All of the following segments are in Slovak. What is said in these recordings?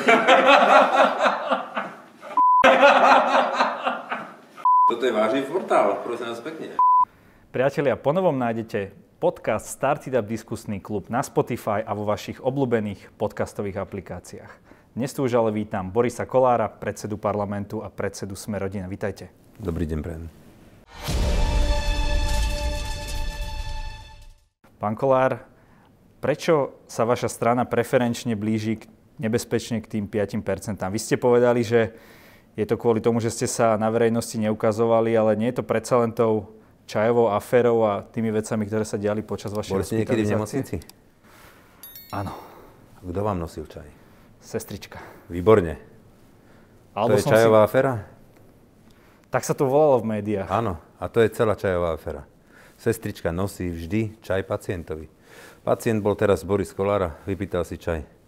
Toto je vážny portál, prosím vás pekne. Priatelia, ponovom nájdete podcast Started Up Diskusný klub na Spotify a vo vašich obľúbených podcastových aplikáciách. Dnes tu už ale vítam Borisa Kolára, predsedu parlamentu a predsedu Smerodina. Vítajte. Dobrý deň, prejem. Pán Kolár, prečo sa vaša strana preferenčne blíži k, nebezpečne k tým 5%? Vy ste povedali, že je to kvôli tomu, že ste sa na verejnosti neukazovali, ale nie je to predsa len tou čajovou aférou a tými vecami, ktoré sa diali počas vašej Boli ste niekedy v nemocnici? Áno. Kto vám nosil čaj? Sestrička. Výborne. Alebo to je čajová si... aféra? Tak sa to volalo v médiách. Áno, a to je celá čajová aféra. Sestrička nosí vždy čaj pacientovi. Pacient bol teraz Boris Kolára, vypýtal si čaj.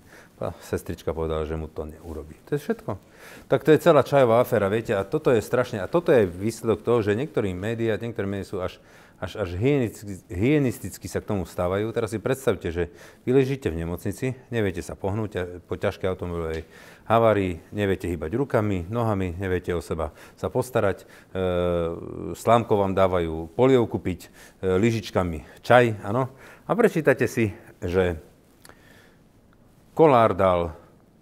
A sestrička povedala, že mu to neurobí. To je všetko. Tak to je celá čajová aféra, viete, a toto je strašne, a toto je výsledok toho, že niektorí médiá, niektoré médiá sú až, až, až hygienisticky, hygienisticky sa k tomu stávajú. Teraz si predstavte, že vy ležíte v nemocnici, neviete sa pohnúť po ťažkej automobilovej havárii, neviete hýbať rukami, nohami, neviete o seba sa postarať, e, slámko vám dávajú polievku piť, e, lyžičkami čaj, áno. A prečítate si, že Kolár dal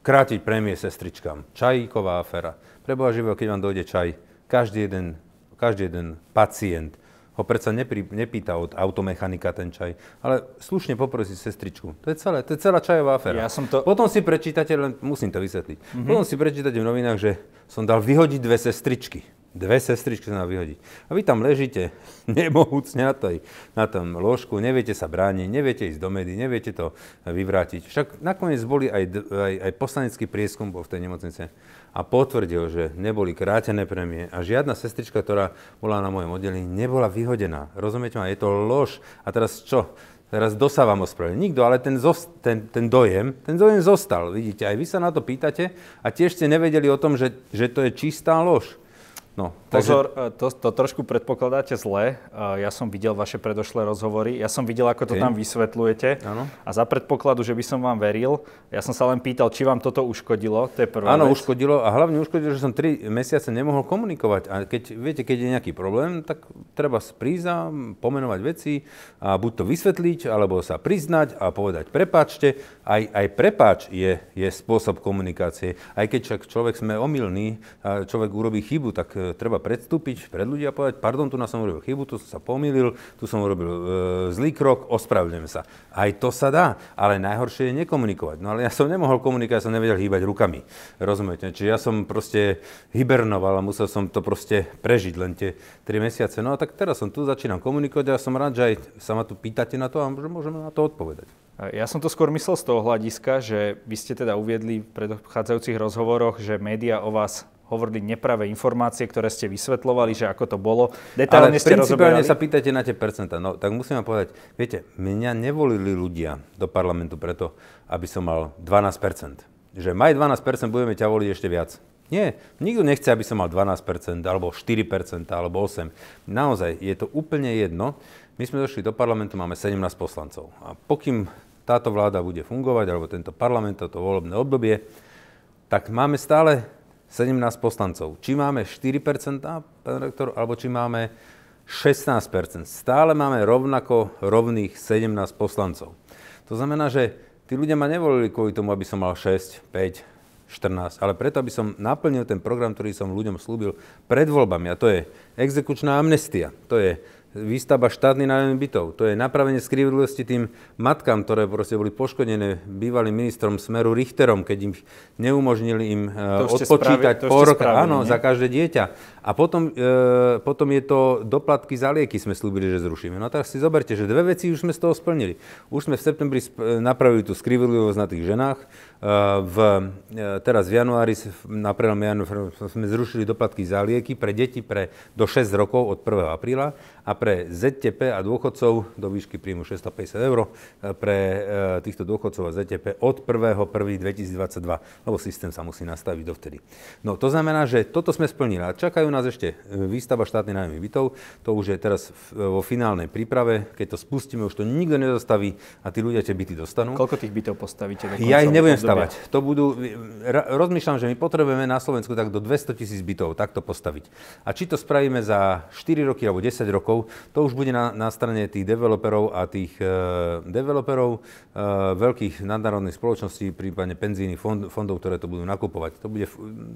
krátiť prémie sestričkám. Čajíková aféra. Preboha živého, keď vám dojde čaj, každý jeden, každý jeden pacient ho predsa neprí, nepýta od automechanika ten čaj, ale slušne poprosí sestričku. To je celé, to je celá čajová aféra. Ja som to... Potom si prečítate, len musím to vysvetliť, mm-hmm. potom si prečítate v novinách, že som dal vyhodiť dve sestričky. Dve sestričky sa vyhodiť. A vy tam ležíte nemohúcne na, tej, na tom ložku, neviete sa brániť, neviete ísť do médií, neviete to vyvrátiť. Však nakoniec boli aj, aj, aj poslanecký prieskum bol v tej nemocnice a potvrdil, že neboli krátené premie a žiadna sestrička, ktorá bola na mojom oddelení, nebola vyhodená. Rozumiete ma? Je to lož. A teraz čo? Teraz vám ospravedlní? Nikto, ale ten, zost, ten, ten dojem, ten dojem zostal. Vidíte, aj vy sa na to pýtate a tiež ste nevedeli o tom, že, že to je čistá lož. No, Pozor, takže... to, to trošku predpokladáte zle. Ja som videl vaše predošlé rozhovory, ja som videl, ako to okay. tam vysvetľujete. Ano. A za predpokladu, že by som vám veril, ja som sa len pýtal, či vám toto uškodilo, to je prvá Áno, uškodilo a hlavne uškodilo, že som 3 mesiace nemohol komunikovať. A keď, viete, keď je nejaký problém, tak treba prísť a pomenovať veci a buď to vysvetliť, alebo sa priznať a povedať prepáčte. Aj, aj prepáč je, je spôsob komunikácie. Aj keď však človek sme omylný, človek urobí chybu, tak treba predstúpiť pred ľudia a povedať, pardon, tu som urobil chybu, tu som sa pomýlil, tu som urobil e, zlý krok, ospravedlňujem sa. Aj to sa dá, ale najhoršie je nekomunikovať. No ale ja som nemohol komunikovať, ja som nevedel hýbať rukami. Rozumiete? Čiže ja som proste hibernoval a musel som to proste prežiť len tie 3 mesiace. No a tak teraz som tu, začínam komunikovať a som rád, že aj sa ma tu pýtate na to a že môžeme na to odpovedať. Ja som to skôr myslel z toho hľadiska, že vy ste teda uviedli v predchádzajúcich rozhovoroch, že médiá o vás hovorili nepravé informácie, ktoré ste vysvetlovali, že ako to bolo. Detálne Ale ste rozoberali... sa pýtate na tie percentá. No, tak musím vám povedať, viete, mňa nevolili ľudia do parlamentu preto, aby som mal 12%. Že maj 12%, budeme ťa voliť ešte viac. Nie, nikto nechce, aby som mal 12%, alebo 4%, alebo 8%. Naozaj, je to úplne jedno. My sme došli do parlamentu, máme 17 poslancov. A pokým táto vláda bude fungovať, alebo tento parlament, toto volebné obdobie, tak máme stále 17 poslancov. Či máme 4%, pán rektor, alebo či máme 16%. Stále máme rovnako rovných 17 poslancov. To znamená, že tí ľudia ma nevolili kvôli tomu, aby som mal 6, 5, 14, ale preto, aby som naplnil ten program, ktorý som ľuďom slúbil pred voľbami. A to je exekučná amnestia. To je výstavba štátnych nájomných bytov. To je napravenie skrivedlivosti tým matkám, ktoré proste boli poškodené bývalým ministrom Smeru Richterom, keď im neumožnili im to odpočítať spravi, pol roka áno, za každé dieťa. A potom, e, potom je to doplatky za lieky sme slúbili, že zrušíme. No tak si zoberte, že dve veci už sme z toho splnili. Už sme v septembri napravili tú skrivedlivosť na tých ženách. E, v, e, teraz v januári, na prelom januári sme zrušili doplatky za lieky pre deti pre, do 6 rokov od 1. apríla. A pre ZTP a dôchodcov do výšky príjmu 650 eur pre týchto dôchodcov a ZTP od 1.1.2022, lebo systém sa musí nastaviť dovtedy. No to znamená, že toto sme splnili. A čakajú nás ešte výstava štátnej nájomných bytov. To už je teraz vo finálnej príprave. Keď to spustíme, už to nikto nezastaví a tí ľudia tie byty dostanú. Koľko tých bytov postavíte? Ja ich nebudem stavať. To budú, rozmýšľam, že my potrebujeme na Slovensku tak do 200 tisíc bytov takto postaviť. A či to spravíme za 4 roky alebo 10 rokov, to už bude na, na strane tých developerov a tých uh, developerov uh, veľkých nadnárodných spoločností, prípadne penzijných fond, fondov, ktoré to budú nakupovať. To bude,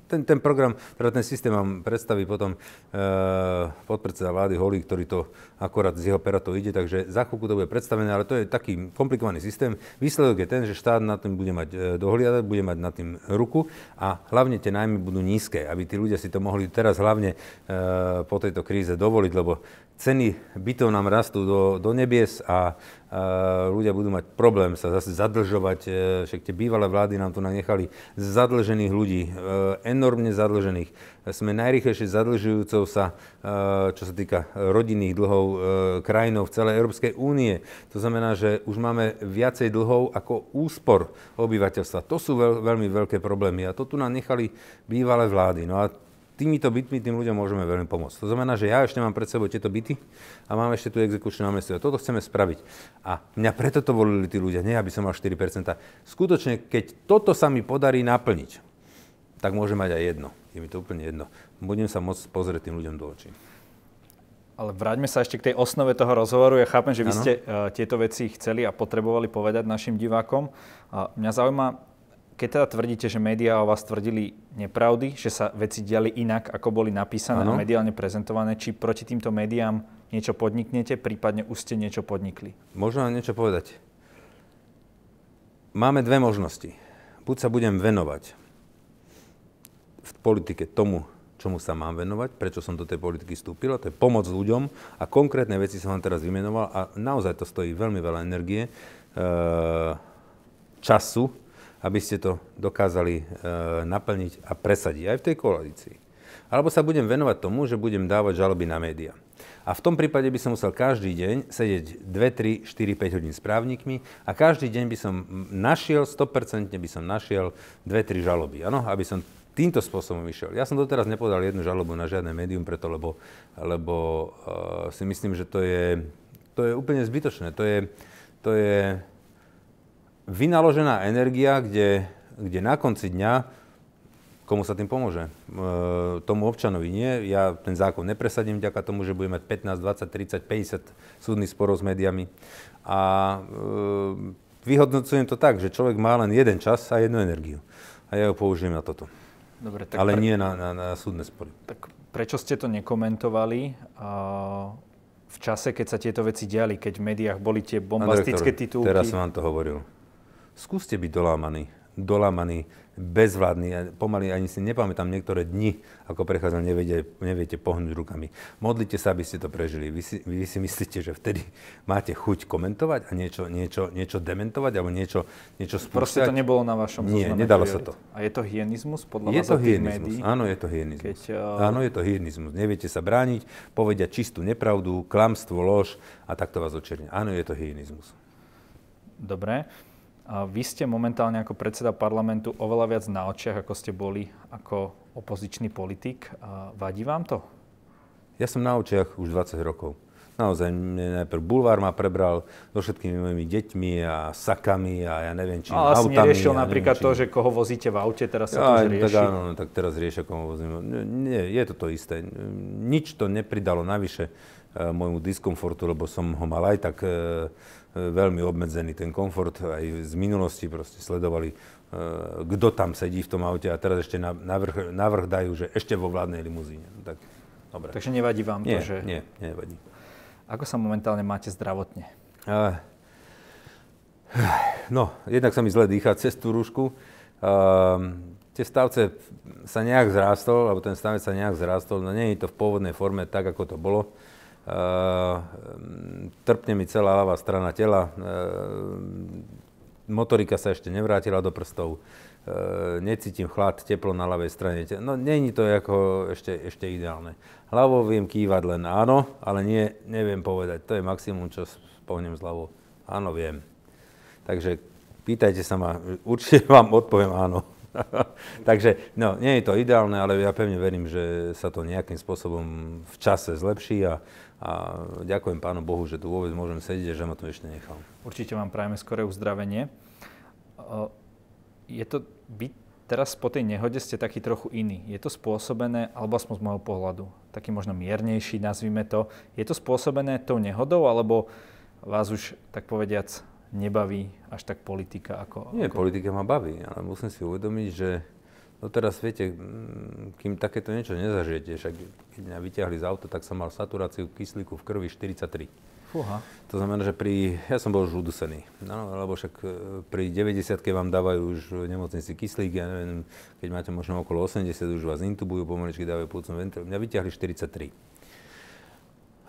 ten, ten program, teda ten systém vám predstaví potom uh, podpredseda vlády Holý, ktorý to akorát z jeho pera to ide, takže za chvíľku to bude predstavené, ale to je taký komplikovaný systém. Výsledok je ten, že štát na tým bude mať e, dohliadať, bude mať nad tým ruku a hlavne tie nájmy budú nízke, aby tí ľudia si to mohli teraz hlavne e, po tejto kríze dovoliť, lebo ceny bytov nám rastú do, do nebies a, a ľudia budú mať problém sa zase zadlžovať. E, však tie bývalé vlády nám tu nechali zadlžených ľudí, e, enormne zadlžených. Sme najrychlejšie zadlžujúcou sa, e, čo sa týka rodinných dlhov, krajinou v celej Európskej únie. To znamená, že už máme viacej dlhov ako úspor obyvateľstva. To sú veľ, veľmi veľké problémy a to tu nám nechali bývalé vlády. No a týmito bytmi tým ľuďom môžeme veľmi pomôcť. To znamená, že ja ešte mám pred sebou tieto byty a mám ešte tu exekučné námestie. Toto chceme spraviť. A mňa preto to volili tí ľudia, nie aby som mal 4%. Skutočne, keď toto sa mi podarí naplniť, tak môže mať aj jedno. Je mi to úplne jedno. Budem sa môcť pozrieť tým ľuďom do očí. Ale vráťme sa ešte k tej osnove toho rozhovoru. Ja chápem, že vy ano. ste uh, tieto veci chceli a potrebovali povedať našim divákom. Uh, mňa zaujíma, keď teda tvrdíte, že médiá o vás tvrdili nepravdy, že sa veci diali inak, ako boli napísané ano. a mediálne prezentované, či proti týmto médiám niečo podniknete, prípadne už ste niečo podnikli? Možno niečo povedať. Máme dve možnosti. Buď sa budem venovať v politike tomu, čomu sa mám venovať, prečo som do tej politiky vstúpil, to je pomoc ľuďom a konkrétne veci som vám teraz vymenoval a naozaj to stojí veľmi veľa energie, e, času, aby ste to dokázali e, naplniť a presadiť aj v tej koalícii. Alebo sa budem venovať tomu, že budem dávať žaloby na médiá. A v tom prípade by som musel každý deň sedieť 2, 3, 4, 5 hodín s právnikmi a každý deň by som našiel, 100% by som našiel 2-3 žaloby. Áno, aby som týmto spôsobom išiel. Ja som doteraz nepodal jednu žalobu na žiadne médium, preto lebo, lebo uh, si myslím, že to je, to je úplne zbytočné. To je, to je vynaložená energia, kde, kde na konci dňa komu sa tým pomôže? E, tomu občanovi nie. Ja ten zákon nepresadím vďaka tomu, že budeme mať 15, 20, 30, 50 súdnych sporov s médiami. A e, vyhodnocujem to tak, že človek má len jeden čas a jednu energiu. A ja ju použijem na toto. Dobre, tak Ale pre... nie na, na, na súdne spory. Tak prečo ste to nekomentovali? Uh, v čase, keď sa tieto veci diali, keď v médiách boli tie bombastické titulky. Teraz som vám to hovoril skúste byť dolámaní, dolámaní, bezvládni. Pomaly ani si nepamätám niektoré dni, ako prechádzal, neviete, neviete pohnúť rukami. Modlite sa, aby ste to prežili. Vy si, vy si myslíte, že vtedy máte chuť komentovať a niečo, niečo, niečo dementovať alebo niečo, niečo spúšťať? Proste to nebolo na vašom Nie, nedalo priorit. sa to. A je to hyenizmus podľa je vás to hyenizmus. Áno, je to hyenizmus. Keď, uh... Áno, je to hyenizmus. Neviete sa brániť, povedia čistú nepravdu, klamstvo, lož a takto vás očernia. Áno, je to hyenizmus. Dobre. Vy ste momentálne ako predseda parlamentu oveľa viac na očiach, ako ste boli ako opozičný politik. Vadí vám to? Ja som na očiach už 20 rokov. Naozaj, mne najprv bulvár ma prebral so všetkými mojimi deťmi a sakami a ja neviem, či Ale autami. Ale neriešil napríklad či... to, že koho vozíte v aute, teraz sa ja, to rieši? Tak áno, no, tak teraz riešia, koho vozím. Nie, je to to isté. Nič to nepridalo navyše e, môjmu diskomfortu, lebo som ho mal aj tak e, veľmi obmedzený ten komfort. Aj z minulosti proste sledovali, eh, kto tam sedí v tom aute a teraz ešte navrh, navrh dajú, že ešte vo vládnej limuzíne. No tak, dobre. Takže nevadí vám nie, to, že... Nie, nevadí. Ako sa momentálne máte zdravotne? No, jednak sa mi zle dýcha cez tú rúšku. Uh, tie stavce sa nejak zrástol, alebo ten stavec sa nejak zrástol, no nie je to v pôvodnej forme tak, ako to bolo. Ehm, trpne mi celá ľavá strana tela, ehm, motorika sa ešte nevrátila do prstov, necítim chlad, teplo na ľavej strane. No není to ako ešte, ešte ideálne. Hlavou viem kývať len áno, ale nie, neviem povedať. To je maximum, čo spohnem z hlavou. Áno, viem. Takže pýtajte sa ma, určite vám odpoviem áno. Takže no, nie je to ideálne, ale ja pevne verím, že sa to nejakým spôsobom v čase zlepší a, a ďakujem Pánu Bohu, že tu vôbec môžem sedieť a že ma to ešte nechal. Určite vám prajeme skoré uzdravenie. Je to, vy teraz po tej nehode ste taký trochu iný. Je to spôsobené, alebo aspoň z môjho pohľadu, taký možno miernejší, nazvime to. Je to spôsobené tou nehodou, alebo vás už, tak povediac, nebaví až tak politika ako... Nie, ako... politika ma baví, ale musím si uvedomiť, že no teraz viete, kým takéto niečo nezažijete, však keď mňa vyťahli z auta, tak som mal saturáciu kyslíku v krvi 43. Fúha. To znamená, že pri, ja som bol už udusený, no, lebo však e, pri 90 vám dávajú už v nemocnici kyslík, ja neviem, keď máte možno okolo 80, už vás intubujú, pomaličky dávajú púcnu ventilu. Mňa vyťahli 43.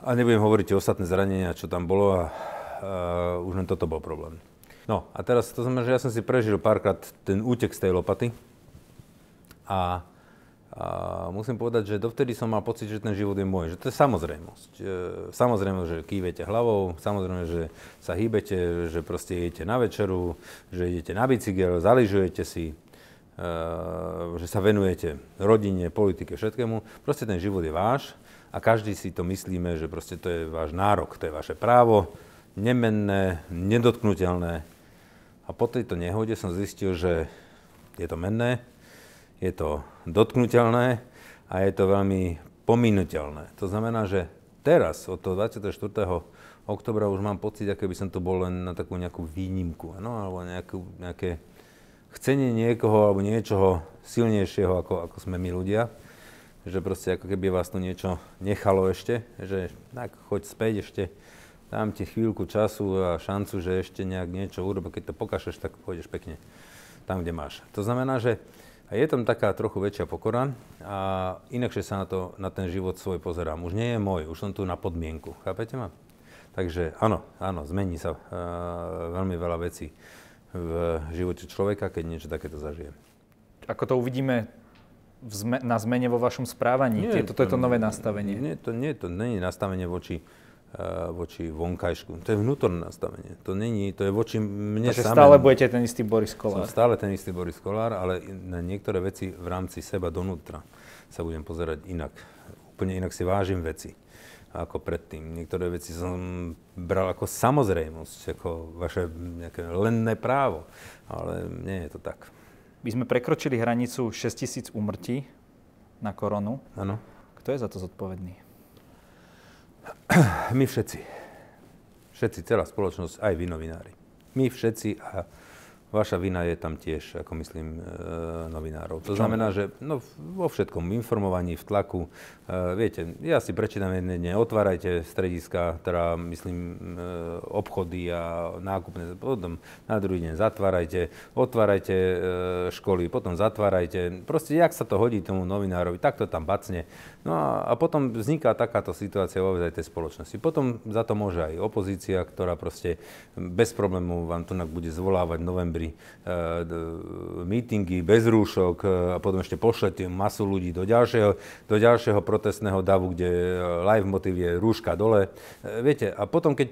A nebudem hovoriť o ostatné zranenia, čo tam bolo a uh, už len toto bol problém. No a teraz to znamená, že ja som si prežil párkrát ten útek z tej lopaty a, a musím povedať, že dovtedy som mal pocit, že ten život je môj, že to je samozrejmosť. Samozrejme, že kývete hlavou, samozrejme, že sa hýbete, že proste idete na večeru, že idete na bicykel, zaližujete si, e, že sa venujete rodine, politike, všetkému. Proste ten život je váš a každý si to myslíme, že proste to je váš nárok, to je vaše právo, nemenné, nedotknutelné. A po tejto nehode som zistil, že je to menné, je to dotknutelné a je to veľmi pominuteľné. To znamená, že teraz, od toho 24. oktobra, už mám pocit, ako by som to bol len na takú nejakú výnimku, no, alebo nejakú, nejaké chcenie niekoho alebo niečoho silnejšieho, ako, ako sme my ľudia. Že proste ako keby vás tu niečo nechalo ešte, že tak choď späť ešte, dám ti chvíľku času a šancu, že ešte nejak niečo urobi. Keď to pokašeš, tak pôjdeš pekne tam, kde máš. To znamená, že je tam taká trochu väčšia pokora a inakšie sa na, to, na ten život svoj pozerám. Už nie je môj, už som tu na podmienku. Chápete ma? Takže áno, áno, zmení sa uh, veľmi veľa vecí v živote človeka, keď niečo takéto zažije. Ako to uvidíme zme- na zmene vo vašom správaní? Nie, toto je to nové nastavenie. Nie, to nie, to nie je nastavenie voči voči vonkajšku. To je vnútorné nastavenie. To není, to je voči mne Takže samém. stále budete ten istý Boris Kolár. Som stále ten istý Boris Kolár, ale na niektoré veci v rámci seba donútra sa budem pozerať inak. Úplne inak si vážim veci ako predtým. Niektoré veci som bral ako samozrejmosť, ako vaše nejaké lenné právo, ale nie je to tak. My sme prekročili hranicu 6000 úmrtí na koronu. Áno. Kto je za to zodpovedný? My všetci. Všetci, celá spoločnosť, aj vy novinári. My všetci a Vaša vina je tam tiež, ako myslím, e, novinárov. To znamená, že no, vo všetkom informovaní, v tlaku, e, viete, ja si prečítam jedné dne, otvárajte strediska, teda myslím e, obchody a nákupné, potom na druhý deň zatvárajte, otvárajte školy, potom zatvárajte. Proste, jak sa to hodí tomu novinárovi, tak to tam bacne. No a, a potom vzniká takáto situácia vo tej spoločnosti. Potom za to môže aj opozícia, ktorá proste bez problémov vám tu bude zvolávať novembri uh, mítingy bez rúšok uh, a potom ešte pošlete masu ľudí do ďalšieho, do ďalšieho protestného davu, kde uh, live motiv je rúška dole. Viete, a potom keď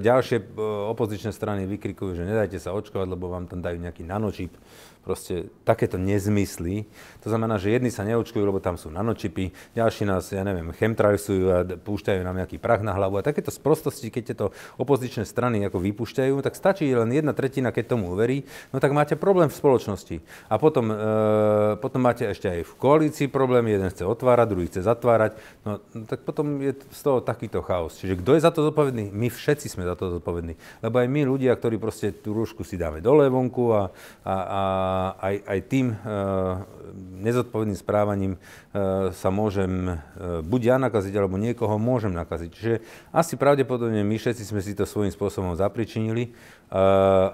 ďalšie opozičné strany vykrikujú, že nedajte sa očkovať, lebo vám tam dajú nejaký nanočip, proste takéto nezmysly. To znamená, že jedni sa neočkujú, lebo tam sú nanočipy, ďalší nás, ja neviem, chemtrajsujú a púšťajú nám nejaký prach na hlavu. A takéto sprostosti, keď tieto opozičné strany ako vypúšťajú, tak stačí len jedna tretina, keď tomu uverí, no tak máte problém v spoločnosti. A potom, e, potom máte ešte aj v koalícii problém, jeden chce otvárať, druhý chce zatvárať, no, no tak potom je z toho takýto chaos. Čiže kto je za to zodpovedný? My všetci sme za to zodpovední. Lebo aj my ľudia, ktorí proste tú rúšku si dáme dole vonku a, a, a aj, aj tým e, nezodpovedným správaním e, sa môžem e, buď ja nakaziť, alebo niekoho môžem nakaziť. Čiže asi pravdepodobne my všetci sme si to svojím spôsobom zapričinili,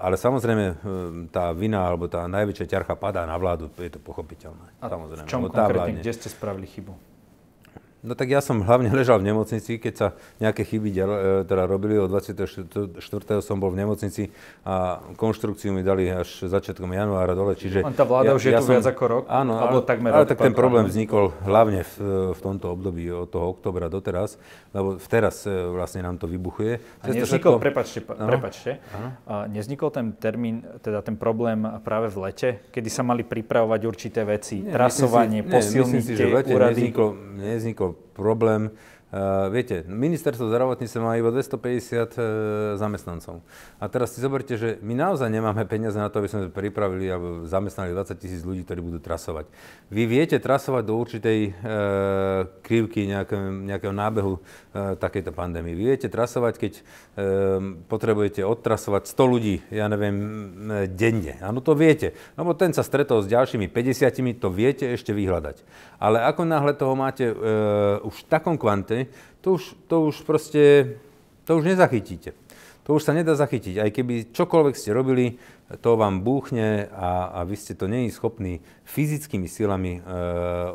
ale samozrejme tá vina alebo tá najväčšia ťarcha padá na vládu, je to pochopiteľné. A samozrejme. v čom konkrétne, kde ste spravili chybu? No tak ja som hlavne ležal v nemocnici, keď sa nejaké chyby e, teda robili. Od 24. som bol v nemocnici a konštrukciu mi dali až začiatkom januára dole. Čiže tá vláda ja, už je ja tu som, viac ako rok? Áno, ale, takmer ale tak ten problém vznikol hlavne v, v tomto období od toho oktobra doteraz, lebo teraz e, vlastne nám to vybuchuje. A nevznikol, všetko... prepačte, no? prepačte a nevznikol ten termín, teda ten problém práve v lete, kedy sa mali pripravovať určité veci, nie, trasovanie, si, posilniť nie, si, úrady? Nevznikol, nevznikol problém Uh, viete, ministerstvo zdravotníctva má iba 250 uh, e, zamestnancov. A teraz si zoberte, že my naozaj nemáme peniaze na to, aby sme pripravili alebo zamestnali 20 tisíc ľudí, ktorí budú trasovať. Vy viete trasovať do určitej uh, krivky nejakého, nejakého nábehu takejto pandémie. Vy viete trasovať, keď potrebujete odtrasovať 100 ľudí, ja neviem, denne. Áno, to viete. Lebo ten sa stretol s ďalšími 50, to viete ešte vyhľadať. Ale ako náhle toho máte už v takom kvante, to už, to už proste, to už nezachytíte. To už sa nedá zachytiť. Aj keby čokoľvek ste robili, to vám búchne a, a vy ste to není schopní fyzickými silami e,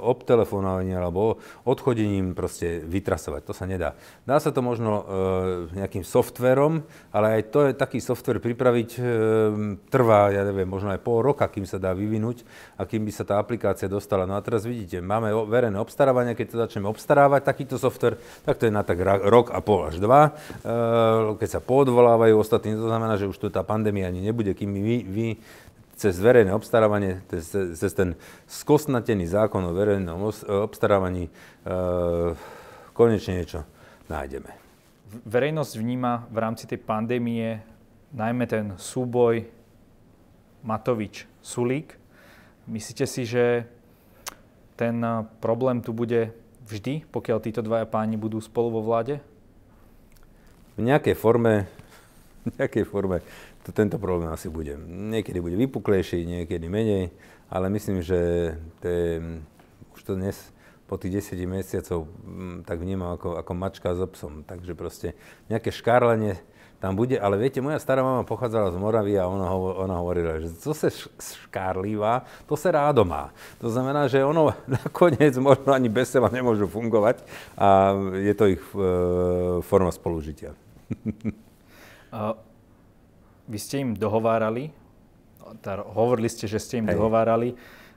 obtelefonovaním alebo odchodením proste vytrasovať. To sa nedá. Dá sa to možno e, nejakým softverom, ale aj to je taký software pripraviť e, trvá, ja neviem, možno aj pol roka, kým sa dá vyvinúť a kým by sa tá aplikácia dostala. No a teraz vidíte, máme verejné obstarávanie, keď to začneme obstarávať, takýto software, tak to je na tak rok a pol až dva. E, keď sa podvolávajú ostatní, to znamená, že už tu tá pandémia ani nebude, kým my vy cez verejné obstarávanie, cez, cez ten skosnatený zákon o verejnom obstarávaní e, konečne niečo nájdeme. Verejnosť vníma v rámci tej pandémie najmä ten súboj Matovič-Sulík. Myslíte si, že ten problém tu bude vždy, pokiaľ títo dvaja páni budú spolu vo vláde? V nejakej forme, v nejakej forme tento problém asi bude. Niekedy bude vypuklejší, niekedy menej, ale myslím, že to je, už to dnes po tých 10 mesiacov mm, tak vnímam ako, ako mačka s obsom. Takže proste nejaké škárlenie tam bude, ale viete, moja stará mama pochádzala z Moravy a ona, ona hovorila, že to sa škárlivá, to sa rádo má. To znamená, že ono nakoniec možno ani bez seba nemôžu fungovať a je to ich e, forma spolužitia. vy ste im dohovárali, tá, hovorili ste, že ste im Hej. dohovárali.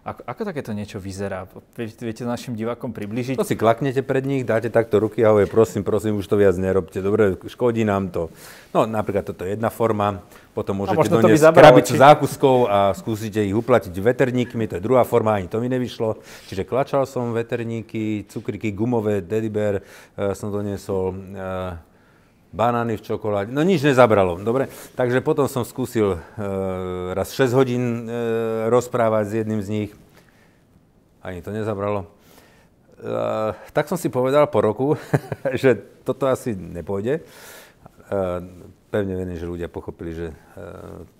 Ako, ako takéto niečo vyzerá? Viete, viete našim divákom približiť? To si klaknete pred nich, dáte takto ruky a hovorí, prosím, prosím, už to viac nerobte. Dobre, škodí nám to. No napríklad toto je jedna forma. Potom môžete doniesť krabicu zákuskov a skúsite ich uplatiť veterníkmi, to je druhá forma, ani to mi nevyšlo. Čiže klačal som veterníky, cukriky, gumové, dediber uh, som doniesol. Uh, banány v čokoláde. No nič nezabralo, dobre? Takže potom som skúsil e, raz 6 hodín e, rozprávať s jedným z nich. Ani to nezabralo. E, tak som si povedal po roku, že toto asi nepôjde. E, pevne verím, že ľudia pochopili, že e,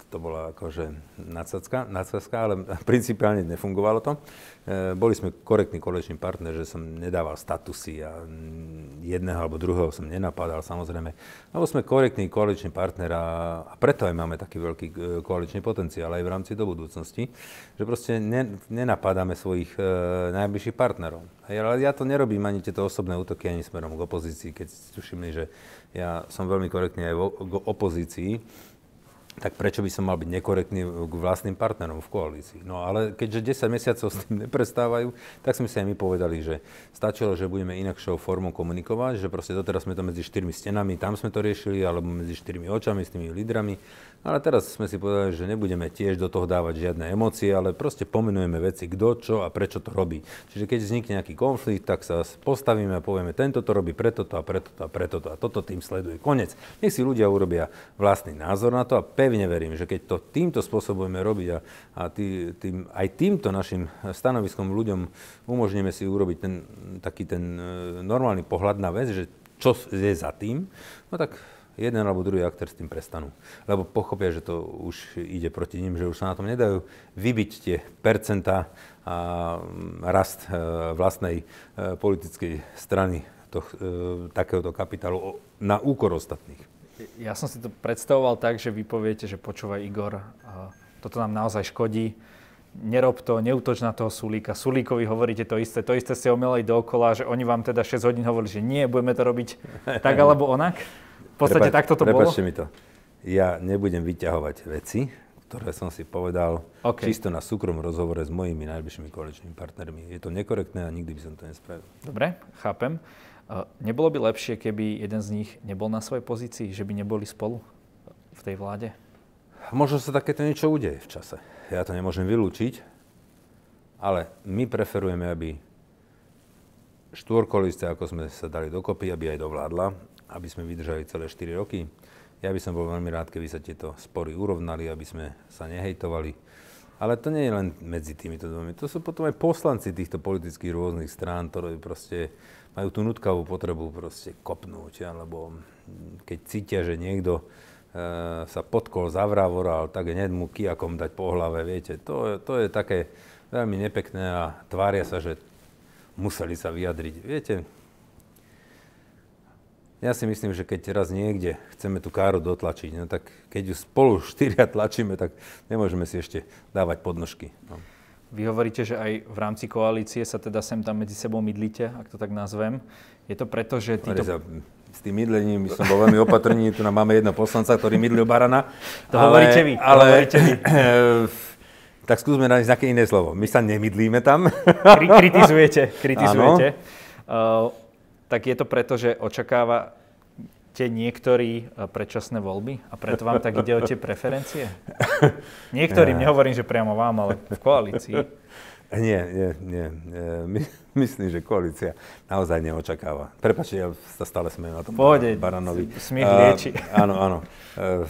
to bola akože nadsadzka, nadsadzka, ale principiálne nefungovalo to. E, boli sme korektní koleční partner, že som nedával statusy a jedného alebo druhého som nenapadal samozrejme. Lebo sme korektní koaličný partner a, a preto aj máme taký veľký e, koaličný potenciál aj v rámci do budúcnosti, že proste ne, nenapadáme svojich e, najbližších partnerov. Ale ja to nerobím ani tieto osobné útoky ani smerom k opozícii, keď ste všimli, že ja som veľmi korektný aj v, opozícii tak prečo by som mal byť nekorektný k vlastným partnerom v koalícii? No ale keďže 10 mesiacov s tým neprestávajú, tak sme si aj my povedali, že stačilo, že budeme inakšou formou komunikovať, že proste doteraz sme to medzi štyrmi stenami, tam sme to riešili, alebo medzi štyrmi očami s tými lídrami. Ale teraz sme si povedali, že nebudeme tiež do toho dávať žiadne emócie, ale proste pomenujeme veci, kto, čo a prečo to robí. Čiže keď vznikne nejaký konflikt, tak sa postavíme a povieme, tento to robí preto to a preto to a preto to a toto tým sleduje. Konec. Nech si ľudia urobia vlastný názor na to a pevne verím, že keď to týmto spôsobom budeme robiť a, a tý, tým, aj týmto našim stanoviskom ľuďom umožníme si urobiť ten, taký ten e, normálny pohľad na vec, že čo je za tým, no tak jeden alebo druhý aktér s tým prestanú. Lebo pochopia, že to už ide proti ním, že už sa na tom nedajú vybiť tie percentá a rast e, vlastnej e, politickej strany to, e, takéhoto kapitálu na úkor ostatných. Ja som si to predstavoval tak, že vy poviete, že počúvaj Igor, toto nám naozaj škodí, nerob to, neutoč na toho Sulíka. Sulíkovi hovoríte to isté, to isté ste omelali dookola, že oni vám teda 6 hodín hovorili, že nie, budeme to robiť tak alebo onak. V podstate Prepa- takto to bolo? mi to. Ja nebudem vyťahovať veci, ktoré som si povedal okay. čisto na súkromnom rozhovore s mojimi najbližšími koaličnými partnermi. Je to nekorektné a nikdy by som to nespravil. Dobre, chápem. Nebolo by lepšie, keby jeden z nich nebol na svojej pozícii, že by neboli spolu v tej vláde? Možno sa takéto niečo udeje v čase. Ja to nemôžem vylúčiť, ale my preferujeme, aby štvorkoliste, ako sme sa dali dokopy, aby aj dovládla, aby sme vydržali celé 4 roky. Ja by som bol veľmi rád, keby sa tieto spory urovnali, aby sme sa nehejtovali. Ale to nie je len medzi týmito dvomi. To sú potom aj poslanci týchto politických rôznych strán, ktorí proste majú tú nutkavú potrebu proste kopnúť, alebo keď cítia, že niekto e, sa podkol, zavrávoral, tak hneď mu kijakom dať po hlave, viete, to, to je také veľmi nepekné a tvária sa, že museli sa vyjadriť. Viete, ja si myslím, že keď teraz niekde chceme tú káru dotlačiť, no tak keď ju spolu štyria tlačíme, tak nemôžeme si ešte dávať podnožky. No. Vy hovoríte, že aj v rámci koalície sa teda sem tam medzi sebou mydlíte, ak to tak nazvem. Je to preto, že títo... Sa, s tým mydlením som bol veľmi opatrný. Tu nám máme jedno poslanca, ktorý mydlí barana. To ale, hovoríte vy. Ale, hovoríte vy. tak skúsme nájsť nejaké iné slovo. My sa nemydlíme tam. Kri- kritizujete, kritizujete. Uh, tak je to preto, že očakáva tie niektorí e, predčasné voľby a preto vám tak ide o tie preferencie? Niektorým, nehovorím, že priamo vám, ale v koalícii. Nie, nie, nie. My, myslím, že koalícia naozaj neočakáva. Prepačte, ja sa stále smejem na tom Pohode, Baranovi. Smiech lieči. Uh, áno, áno. Uh,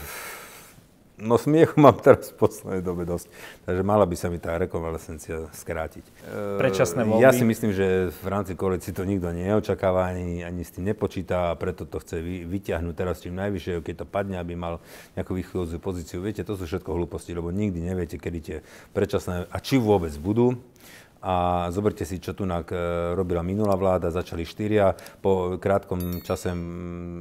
No smiechu mám teraz v poslednej dobe dosť, takže mala by sa mi tá rekonvalescencia skrátiť. Predčasné voľby? Ja si myslím, že v rámci koalície to nikto neočakáva, ani, ani s tým nepočíta a preto to chce vy, vyťahnuť teraz tým najvyššie, keď to padne, aby mal nejakú východzú pozíciu. Viete, to sú všetko hlúposti, lebo nikdy neviete, kedy tie predčasné, a či vôbec budú. A zoberte si, čo tu e, robila minulá vláda, začali štyria, po krátkom čase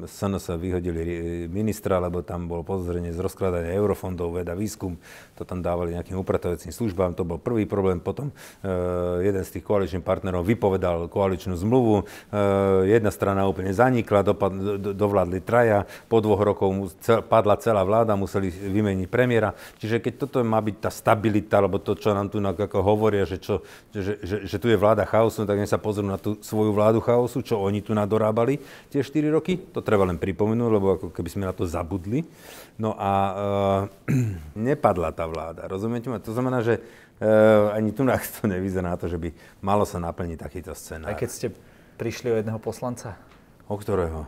SNS vyhodili ministra, lebo tam bolo pozrenie z rozkladania eurofondov, veda, výskum, to tam dávali nejakým upratovacím službám, to bol prvý problém. Potom e, jeden z tých koaličných partnerov vypovedal koaličnú zmluvu, e, jedna strana úplne zanikla, dovládli traja, po dvoch rokov padla celá vláda, museli vymeniť premiéra. Čiže keď toto má byť tá stabilita, alebo to, čo nám tu ako hovoria, že čo, že, že, že tu je vláda chaosu, tak nech sa pozrú na tú svoju vládu chaosu, čo oni tu nadorábali tie 4 roky. To treba len pripomenúť, lebo ako keby sme na to zabudli. No a uh, nepadla tá vláda, rozumiete ma? To znamená, že uh, ani tu to nevyzerá na to, že by malo sa naplniť takýto scenár. Aj keď ste prišli o jedného poslanca? O ktorého?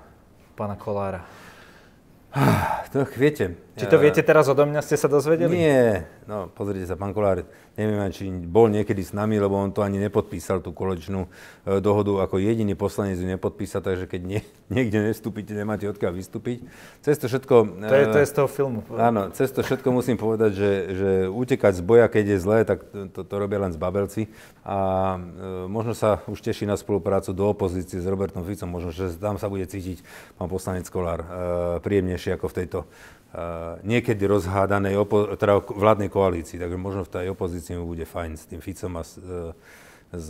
Pána Kolára. To viete. Či to viete teraz odo mňa, ste sa dozvedeli? Nie. No, pozrite sa, pán Kolár, neviem, či bol niekedy s nami, lebo on to ani nepodpísal, tú kolečnú e, dohodu, ako jediný poslanec ju nepodpísal, takže keď nie, niekde nestúpite, nemáte odkiaľ vystúpiť. Cez to všetko... To je, to je z toho filmu. Áno, cez to všetko musím povedať, že, že utekať z boja, keď je zlé, tak to, to robia len z babelci. A e, možno sa už teší na spoluprácu do opozície s Robertom Ficom, možno, že tam sa bude cítiť pán poslanec Kolár e, príjemnejšie ako v tejto niekedy rozhádanej opo- teda vládnej koalícii, takže možno v tej opozícii mu bude fajn s tým Ficom a s, e, s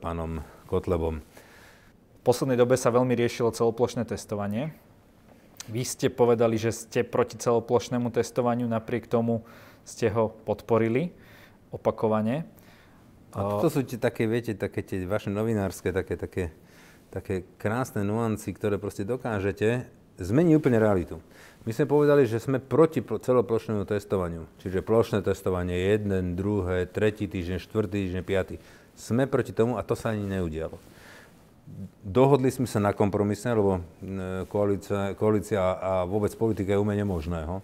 pánom Kotlebom. V poslednej dobe sa veľmi riešilo celoplošné testovanie. Vy ste povedali, že ste proti celoplošnému testovaniu, napriek tomu ste ho podporili opakovane. A to sú tie také, viete, také tie vaše novinárske, také, také, také krásne nuancy, ktoré proste dokážete zmeniť úplne realitu. My sme povedali, že sme proti celoplošnému testovaniu. Čiže plošné testovanie jeden, druhé, tretí týždeň, štvrtý týždeň, piatý. Sme proti tomu a to sa ani neudialo. Dohodli sme sa na kompromisne, lebo e, koalícia, koalícia a vôbec politika je umenie možného.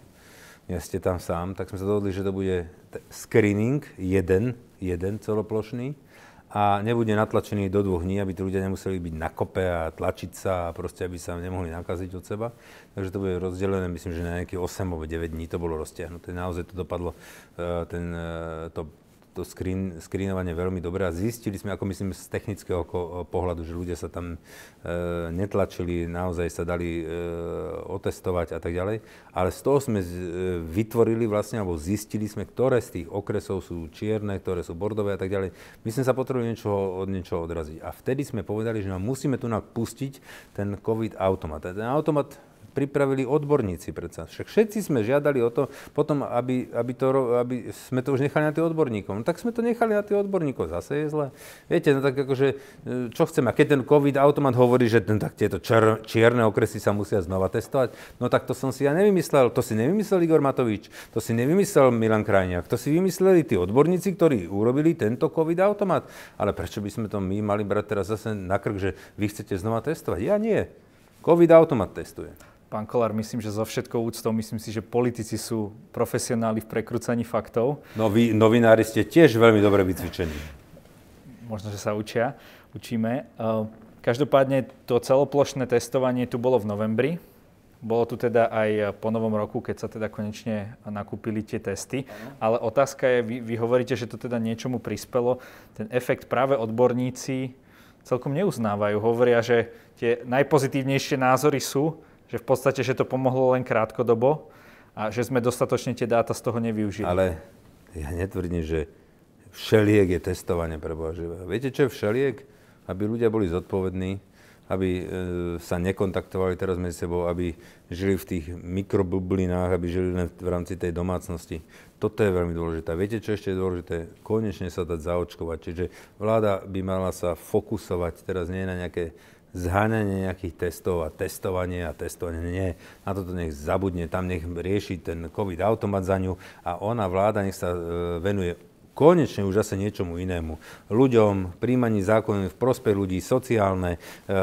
Nie ste tam sám, tak sme sa dohodli, že to bude screening, jeden, jeden celoplošný a nebude natlačený do dvoch dní, aby tí ľudia nemuseli byť na kope a tlačiť sa a proste, aby sa nemohli nakaziť od seba. Takže to bude rozdelené, myslím, že na nejakých 8 alebo 9 dní to bolo roztiahnuté. Naozaj to dopadlo, e, ten, e, to, to screen, screenovanie veľmi dobré a zistili sme, ako myslím z technického pohľadu, že ľudia sa tam e, netlačili, naozaj sa dali e, otestovať a tak ďalej. Ale z toho sme z, e, vytvorili vlastne, alebo zistili sme, ktoré z tých okresov sú čierne, ktoré sú bordové a tak ďalej. My sme sa potrebovali niečo, od niečoho odraziť. A vtedy sme povedali, že nám musíme tu pustiť ten COVID automat. Ten automat pripravili odborníci predsa. Však všetci sme žiadali o to potom, aby, aby, to, aby sme to už nechali na tých odborníkov. No tak sme to nechali na tých odborníkov. Zase je zle. Viete, no tak akože, e, čo chceme? A keď ten COVID automat hovorí, že ten, tak tieto čer, čierne okresy sa musia znova testovať, no tak to som si ja nevymyslel. To si nevymyslel Igor Matovič, to si nevymyslel Milan Krajniak, to si vymysleli tí odborníci, ktorí urobili tento COVID automat. Ale prečo by sme to my mali brať teraz zase na krk, že vy chcete znova testovať? Ja nie. COVID automat testuje. Pán Kolár, myslím, že so všetkou úctou, myslím si, že politici sú profesionáli v prekrúcaní faktov. No vy, novinári ste tiež veľmi dobre vycvičení. Možno, že sa učia, učíme. Každopádne to celoplošné testovanie tu bolo v novembri. Bolo tu teda aj po novom roku, keď sa teda konečne nakúpili tie testy. Ale otázka je, vy, vy hovoríte, že to teda niečomu prispelo. Ten efekt práve odborníci celkom neuznávajú. Hovoria, že tie najpozitívnejšie názory sú, že v podstate, že to pomohlo len krátkodobo a že sme dostatočne tie dáta z toho nevyužili. Ale ja netvrdím, že všeliek je testovanie pre Boha živého. Viete, čo je všeliek? Aby ľudia boli zodpovední, aby e, sa nekontaktovali teraz medzi sebou, aby žili v tých mikrobublinách, aby žili len v rámci tej domácnosti. Toto je veľmi dôležité. Viete, čo ešte je dôležité? Konečne sa dať zaočkovať. Čiže vláda by mala sa fokusovať teraz nie na nejaké zháňanie nejakých testov a testovanie a testovanie. Nie, na toto nech zabudne, tam nech rieši ten COVID automat za ňu a ona, vláda, nech sa e, venuje konečne už zase niečomu inému. Ľuďom, príjmaní zákonov v prospech ľudí, sociálne, e,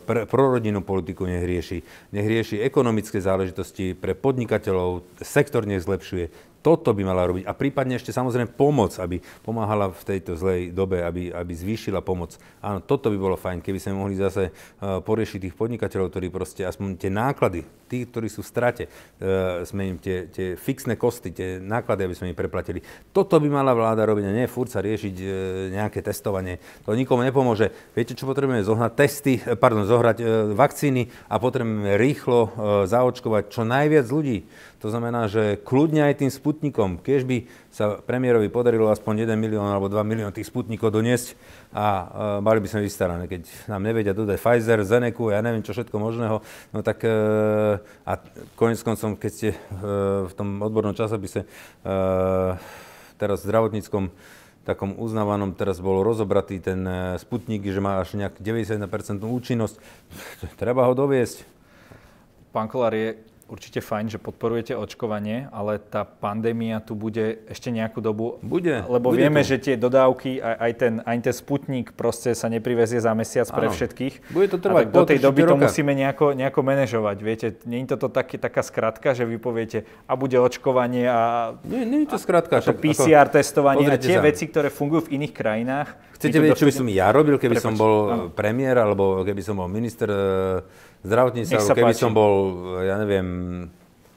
pre, prorodinnú politiku nech rieši. Nech rieši ekonomické záležitosti pre podnikateľov, sektor nech zlepšuje. Toto by mala robiť a prípadne ešte samozrejme pomoc, aby pomáhala v tejto zlej dobe, aby, aby zvýšila pomoc. Áno, toto by bolo fajn, keby sme mohli zase uh, poriešiť tých podnikateľov, ktorí proste aspoň tie náklady, tí, ktorí sú v strate, uh, sme im tie, tie fixné kosty, tie náklady, aby sme im preplatili. Toto by mala vláda robiť a nie furt sa riešiť uh, nejaké testovanie. To nikomu nepomôže. Viete, čo potrebujeme? Zohnať testy, pardon, zohrať vakcíny a potrebujeme rýchlo zaočkovať čo najviac ľudí. To znamená, že kľudne aj tým sputnikom, keď by sa premiérovi podarilo aspoň 1 milión alebo 2 milión tých sputnikov doniesť a uh, mali by sme vystarané. Keď nám nevedia dodať Pfizer, Zeneku, ja neviem čo všetko možného, no tak uh, a konec koncom, keď ste uh, v tom odbornom časopise uh, teraz v zdravotníckom takom uznávanom, teraz bol rozobratý ten Sputnik, že má až nejak 91% účinnosť. Treba ho doviesť. Pán Kolár, je určite fajn, že podporujete očkovanie, ale tá pandémia tu bude ešte nejakú dobu. Bude. Lebo bude vieme, to. že tie dodávky, aj, aj, ten, aj ten sputnik proste sa neprivezie za mesiac pre ano. všetkých. Bude to trvať. Do tej doby roka. to musíme nejako, nejako manažovať. Viete, nie je to taký, taká skratka, že vy poviete, a bude očkovanie a... Nie, nie je to skratka. A to PCR ako, testovanie a tie sa. veci, ktoré fungujú v iných krajinách. Chcete vedieť, čo by som ja robil, keby Prepač, som bol ano. premiér, alebo keby som bol minister zdravotníctva, keby páči. som bol, ja neviem,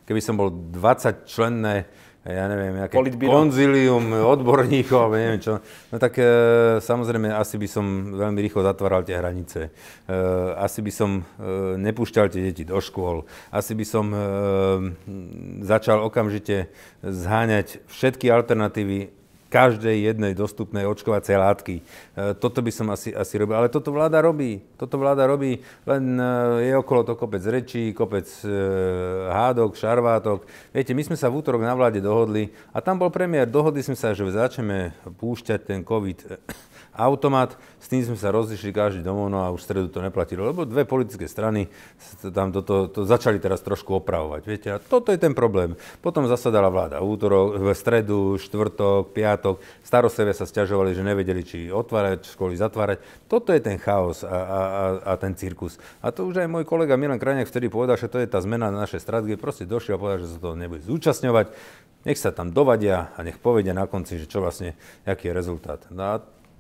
keby som bol 20 členné, ja neviem, nejaké Politbíro. konzilium odborníkov, neviem čo, no tak e, samozrejme asi by som veľmi rýchlo zatváral tie hranice. E, asi by som e, nepúšťal tie deti do škôl. Asi by som e, začal okamžite zháňať všetky alternatívy každej jednej dostupnej očkovacej látky. E, toto by som asi, asi robil. Ale toto vláda robí. Toto vláda robí, len e, je okolo to kopec rečí, kopec e, hádok, šarvátok. Viete, my sme sa v útorok na vláde dohodli a tam bol premiér. Dohodli sme sa, že začneme púšťať ten COVID automat, s tým sme sa rozišli každý domov, no a už v stredu to neplatilo, lebo dve politické strany tam to, to, to začali teraz trošku opravovať, viete, a toto je ten problém. Potom zasadala vláda útorok, v stredu, štvrtok, piatok, starostlivia sa stiažovali, že nevedeli, či otvárať školy, zatvárať. Toto je ten chaos a, a, a, a ten cirkus. A to už aj môj kolega Milan Krajniak vtedy povedal, že to je tá zmena na našej stratégie, proste došiel a povedal, že sa to nebude zúčastňovať, nech sa tam dovadia a nech povedia na konci, že čo vlastne, aký je rezultát. No a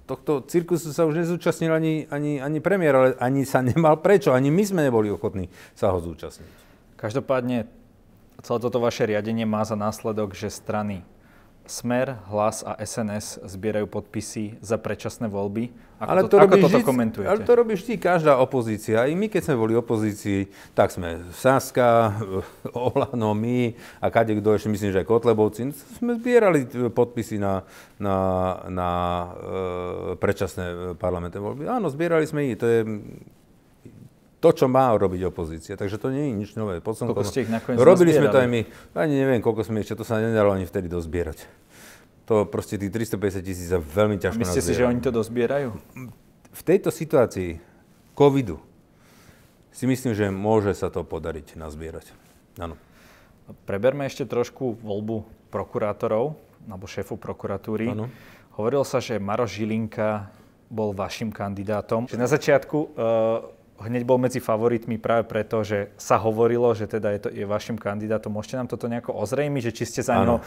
tohto cirkusu sa už nezúčastnil ani, ani, ani premiér, ale ani sa nemal prečo, ani my sme neboli ochotní sa ho zúčastniť. Každopádne celé toto vaše riadenie má za následok, že strany Smer, Hlas a SNS zbierajú podpisy za predčasné voľby. Ako, ale to, to ako toto vždy, komentujete? Ale to robí vždy každá opozícia. I my, keď sme boli opozícii, tak sme Saska, Olano, my a kade kto ešte, myslím, že aj Kotlebovci, sme zbierali podpisy na, na, na e, predčasné parlamentné voľby. Áno, zbierali sme ich. To je to, čo má robiť opozícia. Takže to nie je nič nové. koľko ste ich Robili sme to aj my. Ani neviem, koľko sme ešte, to sa nedalo ani vtedy dozbierať. To proste tých 350 tisíc sa veľmi ťažko Myslíte si, že oni to dozbierajú? V tejto situácii covidu si myslím, že môže sa to podariť nazbierať. Áno. Preberme ešte trošku voľbu prokurátorov, alebo šéfu prokuratúry. Ano. Hovoril sa, že Maroš Žilinka bol vašim kandidátom. Na začiatku uh, hneď bol medzi favoritmi práve preto, že sa hovorilo, že teda je, to, je vašim kandidátom. Môžete nám toto nejako ozrejmiť, že či ste, za ňo,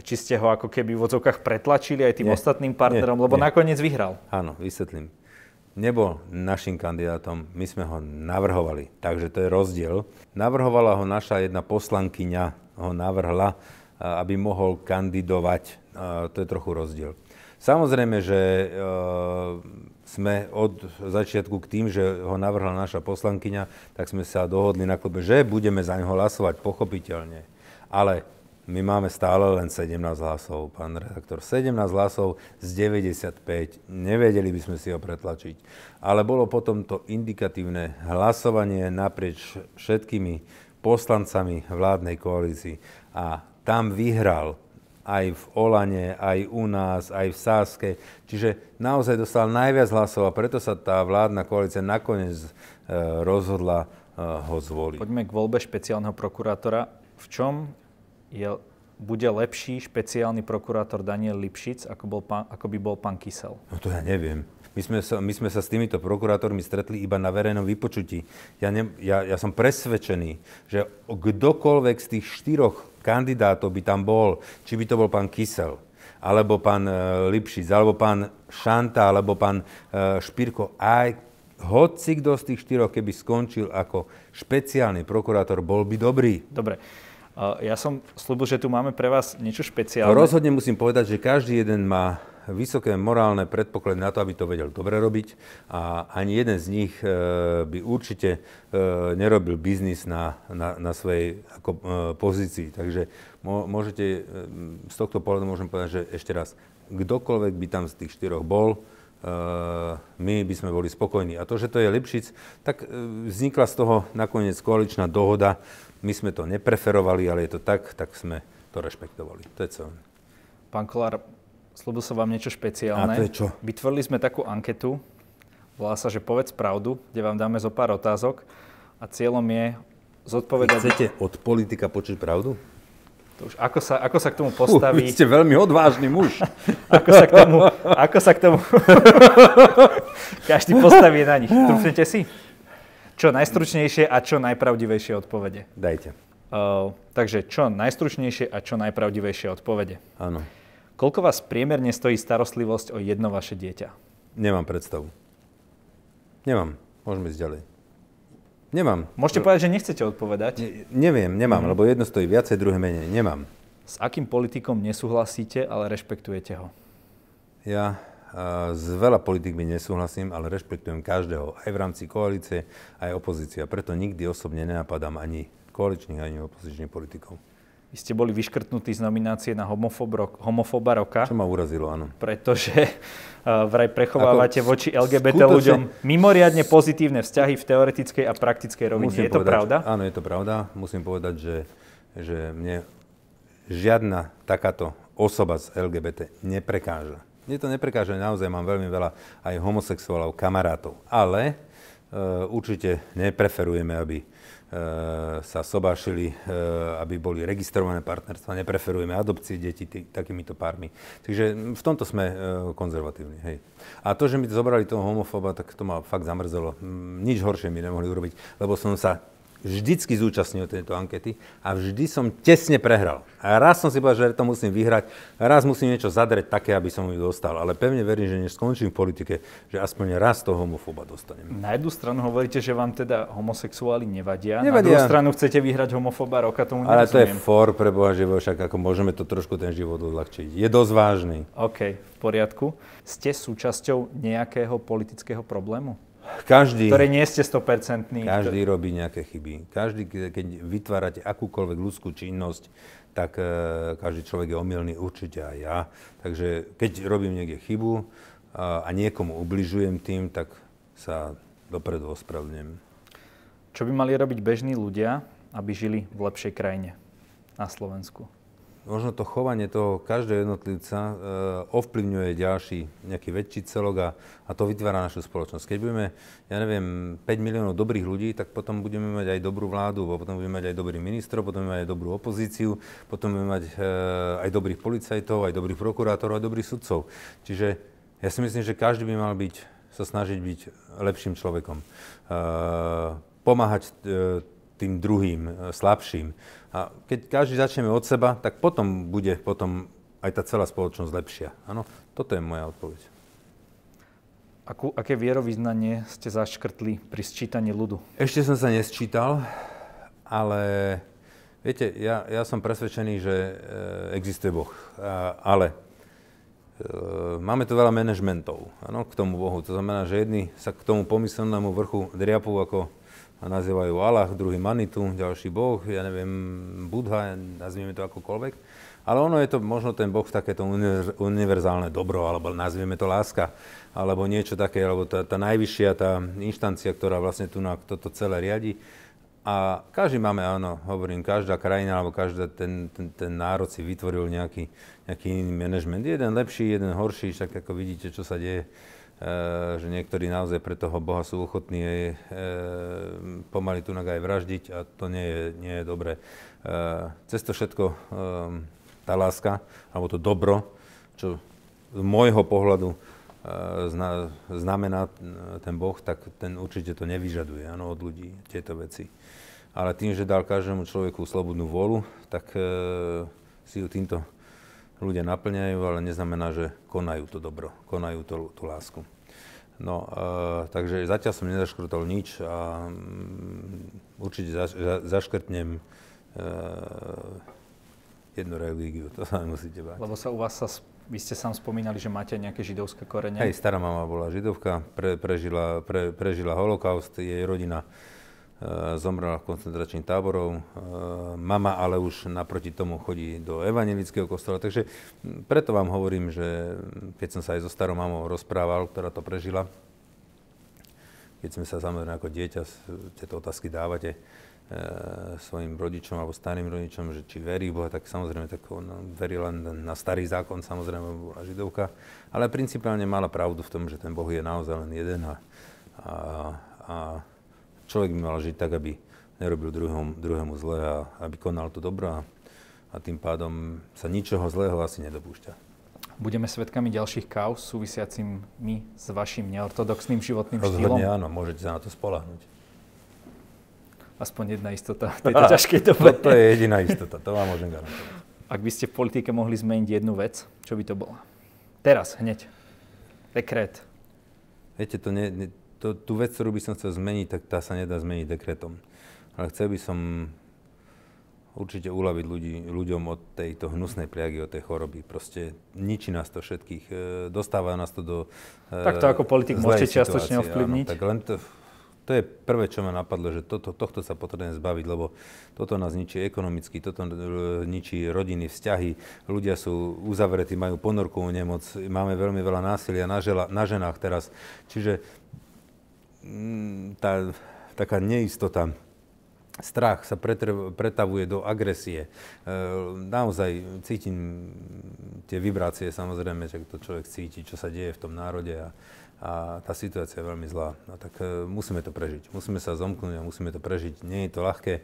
či ste ho ako keby v odzokách pretlačili aj tým nie, ostatným partnerom, nie, lebo nie. nakoniec vyhral. Áno, vysvetlím. Nebol našim kandidátom, my sme ho navrhovali, takže to je rozdiel. Navrhovala ho naša jedna poslankyňa, ho navrhla, aby mohol kandidovať. To je trochu rozdiel. Samozrejme, že sme od začiatku k tým, že ho navrhla naša poslankyňa, tak sme sa dohodli na klube, že budeme za neho hlasovať pochopiteľne. Ale my máme stále len 17 hlasov, pán redaktor. 17 hlasov z 95. Nevedeli by sme si ho pretlačiť. Ale bolo potom to indikatívne hlasovanie naprieč všetkými poslancami vládnej koalícii. A tam vyhral aj v Olane, aj u nás, aj v Sáske. Čiže naozaj dostal najviac hlasov a preto sa tá vládna koalícia nakoniec e, rozhodla e, ho zvoliť. Poďme k voľbe špeciálneho prokurátora. V čom je, bude lepší špeciálny prokurátor Daniel Lipšic, ako, bol pán, ako by bol pán Kysel? No to ja neviem. My sme, sa, my sme sa s týmito prokurátormi stretli iba na verejnom vypočutí. Ja, ne, ja, ja som presvedčený, že kdokoľvek z tých štyroch kandidátov by tam bol, či by to bol pán Kysel, alebo pán e, Lipšic, alebo pán Šanta, alebo pán e, Špirko, aj hoci kto z tých štyroch, keby skončil ako špeciálny prokurátor, bol by dobrý. Dobre. Ja som slúbil, že tu máme pre vás niečo špeciálne. Rozhodne musím povedať, že každý jeden má vysoké morálne predpoklady na to, aby to vedel dobre robiť a ani jeden z nich e, by určite e, nerobil biznis na, na, na svojej ako, e, pozícii. Takže môžete, z tohto pohľadu môžem povedať, že ešte raz, kdokoľvek by tam z tých štyroch bol, my by sme boli spokojní. A to, že to je Lipšic, tak vznikla z toho nakoniec koaličná dohoda. My sme to nepreferovali, ale je to tak, tak sme to rešpektovali. To je celé. Pán Kolár, Slúbil som vám niečo špeciálne. A to je čo? Vytvorili sme takú anketu, volá sa, že povedz pravdu, kde vám dáme zo pár otázok a cieľom je zodpovedať... Vy chcete od politika počuť pravdu? To už, ako, sa, ako sa k tomu postaví... Uh, vy ste veľmi odvážny muž. ako sa k tomu... Ako sa k tomu... Každý postaví na nich. Trúfnete si? Čo najstručnejšie a čo najpravdivejšie odpovede? Dajte. Uh, takže čo najstručnejšie a čo najpravdivejšie odpovede? Áno. Koľko vás priemerne stojí starostlivosť o jedno vaše dieťa? Nemám predstavu. Nemám. Môžeme ísť ďalej. Nemám. Môžete povedať, že nechcete odpovedať? Ne, neviem, nemám, mm. lebo jedno stojí viacej, druhé menej. Nemám. S akým politikom nesúhlasíte, ale rešpektujete ho? Ja s veľa politikmi nesúhlasím, ale rešpektujem každého, aj v rámci koalície, aj opozícia. Preto nikdy osobne nenapadám ani koaličných, ani opozičných politikov. Vy ste boli vyškrtnutí z nominácie na homofob, homofoba roka. Čo ma urazilo, áno. Pretože uh, vraj prechovávate Ako, voči LGBT skutočne... ľuďom mimoriadne pozitívne vzťahy v teoretickej a praktickej rovine. Musím je to povedať, pravda? Áno, je to pravda. Musím povedať, že, že mne žiadna takáto osoba z LGBT neprekáža. Mne to neprekáža, naozaj mám veľmi veľa aj homosexuálov, kamarátov. Ale uh, určite nepreferujeme, aby E, sa sobášili, e, aby boli registrované partnerstva, nepreferujeme adopcie detí tý, takýmito pármi. Takže v tomto sme e, konzervatívni. Hej. A to, že mi zobrali toho homofóba, tak to ma fakt zamrzelo. Nič horšie mi nemohli urobiť, lebo som sa vždycky zúčastnil tejto ankety a vždy som tesne prehral. A raz som si povedal, že to musím vyhrať, raz musím niečo zadreť také, aby som ju dostal. Ale pevne verím, že než skončím v politike, že aspoň raz toho homofoba dostanem. Na jednu stranu hovoríte, že vám teda homosexuáli nevadia, nevadia. na druhú stranu chcete vyhrať homofoba, roka tomu Ale to je for, pre Boha živo, však ako môžeme to trošku ten život odľahčiť. Je dosť vážny. OK, v poriadku. Ste súčasťou nejakého politického problému? Každý, ktoré nie ste 100%. Každý robí nejaké chyby. Každý, keď vytvárate akúkoľvek ľudskú činnosť, tak uh, každý človek je omylný, určite aj ja. Takže keď robím niekde chybu uh, a niekomu ubližujem tým, tak sa dopredu ospravedlňujem. Čo by mali robiť bežní ľudia, aby žili v lepšej krajine na Slovensku? Možno to chovanie toho každého jednotlivca e, ovplyvňuje ďalší nejaký väčší celok a, a to vytvára našu spoločnosť. Keď budeme, ja neviem, 5 miliónov dobrých ľudí, tak potom budeme mať aj dobrú vládu, potom budeme mať aj dobrých ministrov, potom budeme mať aj dobrú opozíciu, potom budeme mať e, aj dobrých policajtov, aj dobrých prokurátorov, aj dobrých sudcov. Čiže ja si myslím, že každý by mal byť, sa snažiť byť lepším človekom. E, pomáhať e, tým druhým, e, slabším. A keď každý začneme od seba, tak potom bude potom aj tá celá spoločnosť lepšia. Áno, toto je moja odpoveď. Akú, aké vierovýznanie ste zaškrtli pri sčítaní ľudu? Ešte som sa nesčítal, ale viete, ja, ja som presvedčený, že e, existuje Boh. A, ale e, máme tu veľa manažmentov ano, k tomu Bohu. To znamená, že jedni sa k tomu pomyselnému vrchu driapú ako a nazývajú Allah, druhý Manitu, ďalší Boh, ja neviem, Budha, nazvieme to akokoľvek. Ale ono je to možno ten Boh takéto univerzálne dobro, alebo nazvieme to láska, alebo niečo také, alebo tá, tá najvyššia, tá inštancia, ktorá vlastne tu na toto celé riadi. A každý máme, áno, hovorím, každá krajina alebo každý ten, ten, ten národ si vytvoril nejaký, nejaký iný manažment. Jeden lepší, jeden horší, však ako vidíte, čo sa deje že niektorí naozaj pre toho Boha sú ochotní aj, e, pomaly tu aj vraždiť a to nie je, nie je dobré. E, cez to všetko e, tá láska, alebo to dobro, čo z môjho pohľadu zna, znamená ten Boh, tak ten určite to nevyžaduje ano, od ľudí, tieto veci. Ale tým, že dal každému človeku slobodnú vôľu, tak si ju týmto ľudia naplňajú, ale neznamená, že konajú to dobro, konajú tú, tú lásku. No, uh, takže zatiaľ som nezaškrtol nič a um, určite zaš, za, zaškrtnem uh, jednu religiu, to sa nemusíte báť. Lebo sa u vás sa, vy ste sám spomínali, že máte nejaké židovské korene. Hej, stará mama bola židovka, pre, prežila, pre, prežila holokaust, jej rodina zomrela v koncentračných táborov. Eh, mama ale už naproti tomu chodí do evangelického kostola. Takže hm, preto vám hovorím, že keď som sa aj so starou mamou rozprával, ktorá to prežila, keď sme sa samozrejme ako dieťa tieto otázky dávate e, svojim rodičom alebo starým rodičom, že či verí Boha, tak samozrejme tak on verí len na starý zákon, samozrejme bola židovka, ale principiálne mala pravdu v tom, že ten Boh je naozaj len jeden a, a, a človek by mal žiť tak, aby nerobil druhom, druhému zle a aby konal to dobro a, tým pádom sa ničoho zlého asi nedopúšťa. Budeme svedkami ďalších kauz súvisiacimi s vašim neortodoxným životným Rozhodne štýlom? áno, môžete sa na to spolahnuť. Aspoň jedna istota v tejto ťažkej dobe. To, to je jediná istota, to vám môžem garantovať. Ak by ste v politike mohli zmeniť jednu vec, čo by to bola? Teraz, hneď. Dekret. Viete, to ne, ne, to, tú vec, ktorú by som chcel zmeniť, tak tá sa nedá zmeniť dekretom. Ale chcel by som určite uľaviť ľudí, ľuďom od tejto hnusnej pliagy, od tej choroby. Proste ničí nás to všetkých, e, dostáva nás to do e, Tak to ako politik môžete čiastočne ovplyvniť? Áno, tak len to, to je prvé, čo ma napadlo, že toto, tohto sa potrebujeme zbaviť, lebo toto nás ničí ekonomicky, toto e, ničí rodiny, vzťahy, ľudia sú uzavretí, majú ponorkovú nemoc, máme veľmi veľa násilia na, žela, na ženách teraz. Čiže tá taká neistota, strach sa pretavuje do agresie. E, naozaj cítim tie vibrácie, samozrejme, že to človek cíti, čo sa deje v tom národe a a tá situácia je veľmi zlá. No tak e, musíme to prežiť. Musíme sa zomknúť a musíme to prežiť. Nie je to ľahké.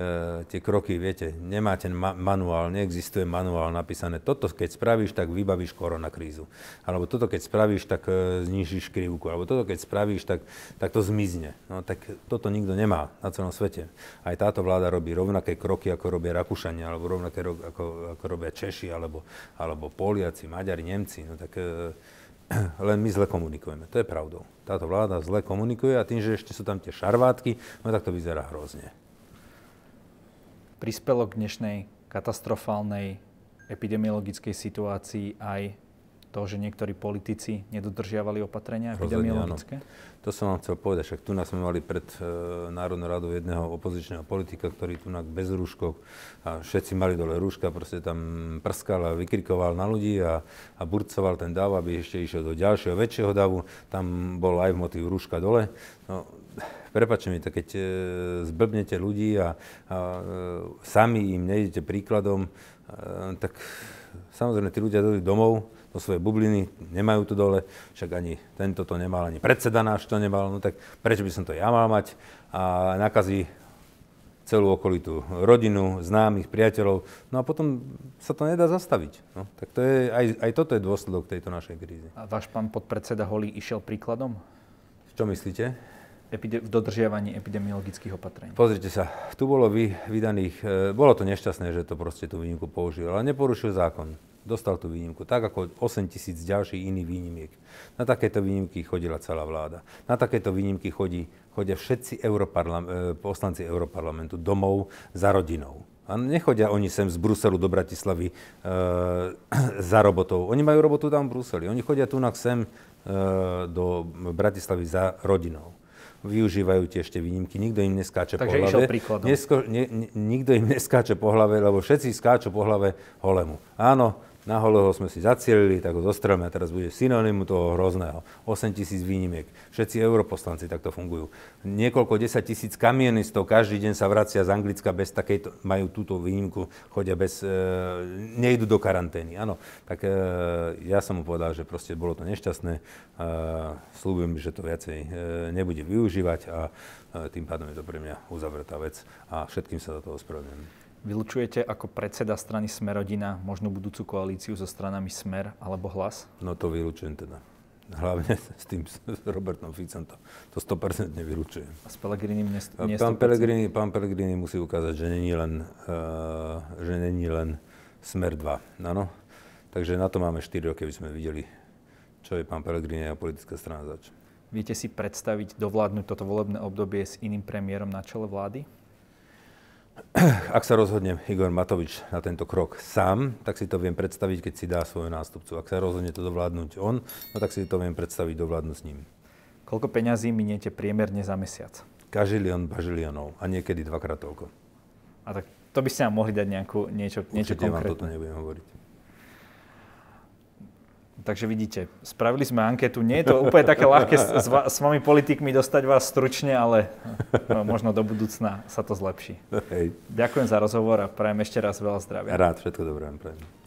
E, tie kroky, viete, nemáte ma- manuál, neexistuje manuál napísané. Toto keď spravíš, tak vybavíš koronakrízu. Alebo toto keď spravíš, tak e, znižíš krivku. Alebo toto keď spravíš, tak, tak to zmizne. No tak toto nikto nemá na celom svete. Aj táto vláda robí rovnaké kroky, ako robia Rakúšania, alebo rovnaké ako, ako robia Češi, alebo, alebo Poliaci, Maďari, Nemci. No tak e, len my zle komunikujeme. To je pravdou. Táto vláda zle komunikuje a tým, že ešte sú tam tie šarvátky, no tak to vyzerá hrozne. Prispelo k dnešnej katastrofálnej epidemiologickej situácii aj to, že niektorí politici nedodržiavali opatrenia epidemiologické? To som vám chcel povedať, však tu nás sme mali pred e, Národnou radou jedného opozičného politika, ktorý tu bez rúškov a všetci mali dole rúška, proste tam prskal a vykrikoval na ľudí a, a burcoval ten dav, aby ešte išiel do ďalšieho, väčšieho davu. Tam bol aj motív rúška dole. No, prepačte mi to, keď e, zblbnete ľudí a, a e, sami im nejdete príkladom, e, tak samozrejme tí ľudia dojdu domov, do svojej bubliny, nemajú tu dole, však ani tento to nemal, ani predseda náš to nemal, no tak prečo by som to ja mal mať a nakazí celú okolitú rodinu, známych, priateľov. No a potom sa to nedá zastaviť. No, tak to je, aj, aj toto je dôsledok tejto našej krízy. A váš pán podpredseda Holý išiel príkladom? Čo myslíte? Epide- v dodržiavaní epidemiologických opatrení. Pozrite sa, tu bolo vy, vydaných, e, bolo to nešťastné, že to proste tú výnimku použil, ale neporušil zákon dostal tú výnimku, tak ako 8 tisíc ďalších iných výnimiek. Na takéto výnimky chodila celá vláda. Na takéto výnimky chodí, chodia všetci europarlam, e, poslanci Europarlamentu domov za rodinou. A nechodia oni sem z Bruselu do Bratislavy e, za robotou. Oni majú robotu tam v Bruseli. Oni chodia tu sem e, do Bratislavy za rodinou využívajú tie ešte výnimky, nikto im neskáče Takže po hlave. Nesko, ne, nikto im neskáče po hlave, lebo všetci skáču po hlave holemu. Áno, na holého sme si zacielili, tak ho zostrelme a teraz bude synonymu toho hrozného. 8 tisíc výnimiek. Všetci europoslanci takto fungujú. Niekoľko 10 tisíc kamionistov každý deň sa vracia z Anglicka bez takejto, majú túto výnimku, chodia bez, e, nejdu do karantény. Áno, tak e, ja som mu povedal, že proste bolo to nešťastné. E, slúbujem, že to viacej e, nebude využívať a e, tým pádom je to pre mňa uzavretá vec a všetkým sa do toho spravedlňujem. Vylučujete ako predseda strany Smerodina možno budúcu koalíciu so stranami Smer alebo Hlas? No to vylučujem teda. Hlavne s tým s Robertom Ficom to, to 100% nevylučujem. A s Pelegrinim nie, nie pán, Pelegrini, pán Pelegrini musí ukázať, že není len, uh, že není len Smer 2. Ano? Takže na to máme 4 roky, aby sme videli, čo je pán Pelegrini a politická strana zač. Viete si predstaviť dovládnuť toto volebné obdobie s iným premiérom na čele vlády? ak sa rozhodne Igor Matovič na tento krok sám, tak si to viem predstaviť, keď si dá svojho nástupcu. Ak sa rozhodne to dovládnuť on, no tak si to viem predstaviť dovládnuť s ním. Koľko peňazí miniete priemerne za mesiac? Kažilión, bažiliónov a niekedy dvakrát toľko. A tak to by ste nám mohli dať nejakú, niečo, niečo Určite konkrétne. vám toto nebudem hovoriť. Takže vidíte, spravili sme anketu. Nie je to úplne také ľahké s, s vami politikmi dostať vás stručne, ale no, možno do budúcna sa to zlepší. Hej. Ďakujem za rozhovor a prajem ešte raz veľa zdravia. Rád, všetko dobré prajem.